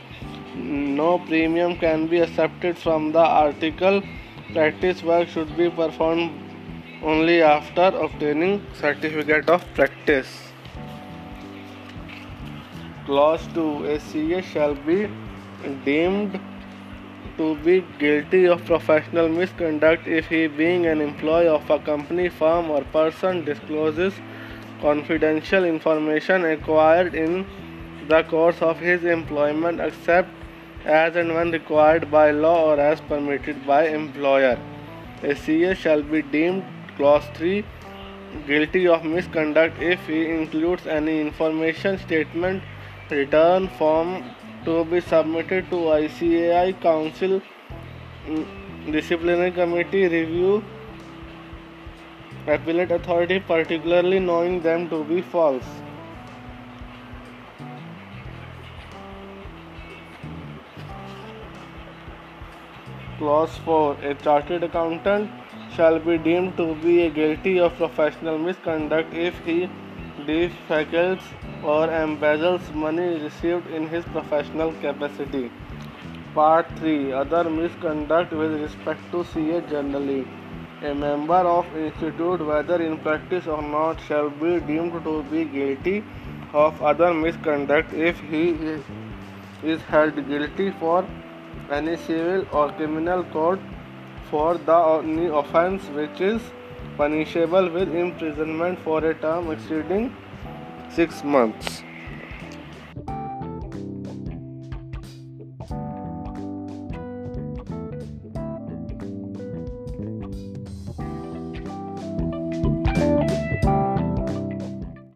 No premium can be accepted from the article. Practice work should be performed only after obtaining certificate of practice. Clause 2 A CA shall be deemed to be guilty of professional misconduct if he, being an employee of a company, firm, or person, discloses confidential information acquired in the course of his employment except as and when required by law or as permitted by employer. A CA shall be deemed clause 3 guilty of misconduct if he includes any information statement return form to be submitted to ICAI council mm, disciplinary committee review appellate authority particularly knowing them to be false. Clause 4 A chartered accountant shall be deemed to be guilty of professional misconduct if he defalcates or embezzles money received in his professional capacity. Part 3 Other misconduct with respect to CA generally. A member of institute, whether in practice or not, shall be deemed to be guilty of other misconduct if he is held guilty for any civil or criminal court for the only offence which is punishable with imprisonment for a term exceeding six months.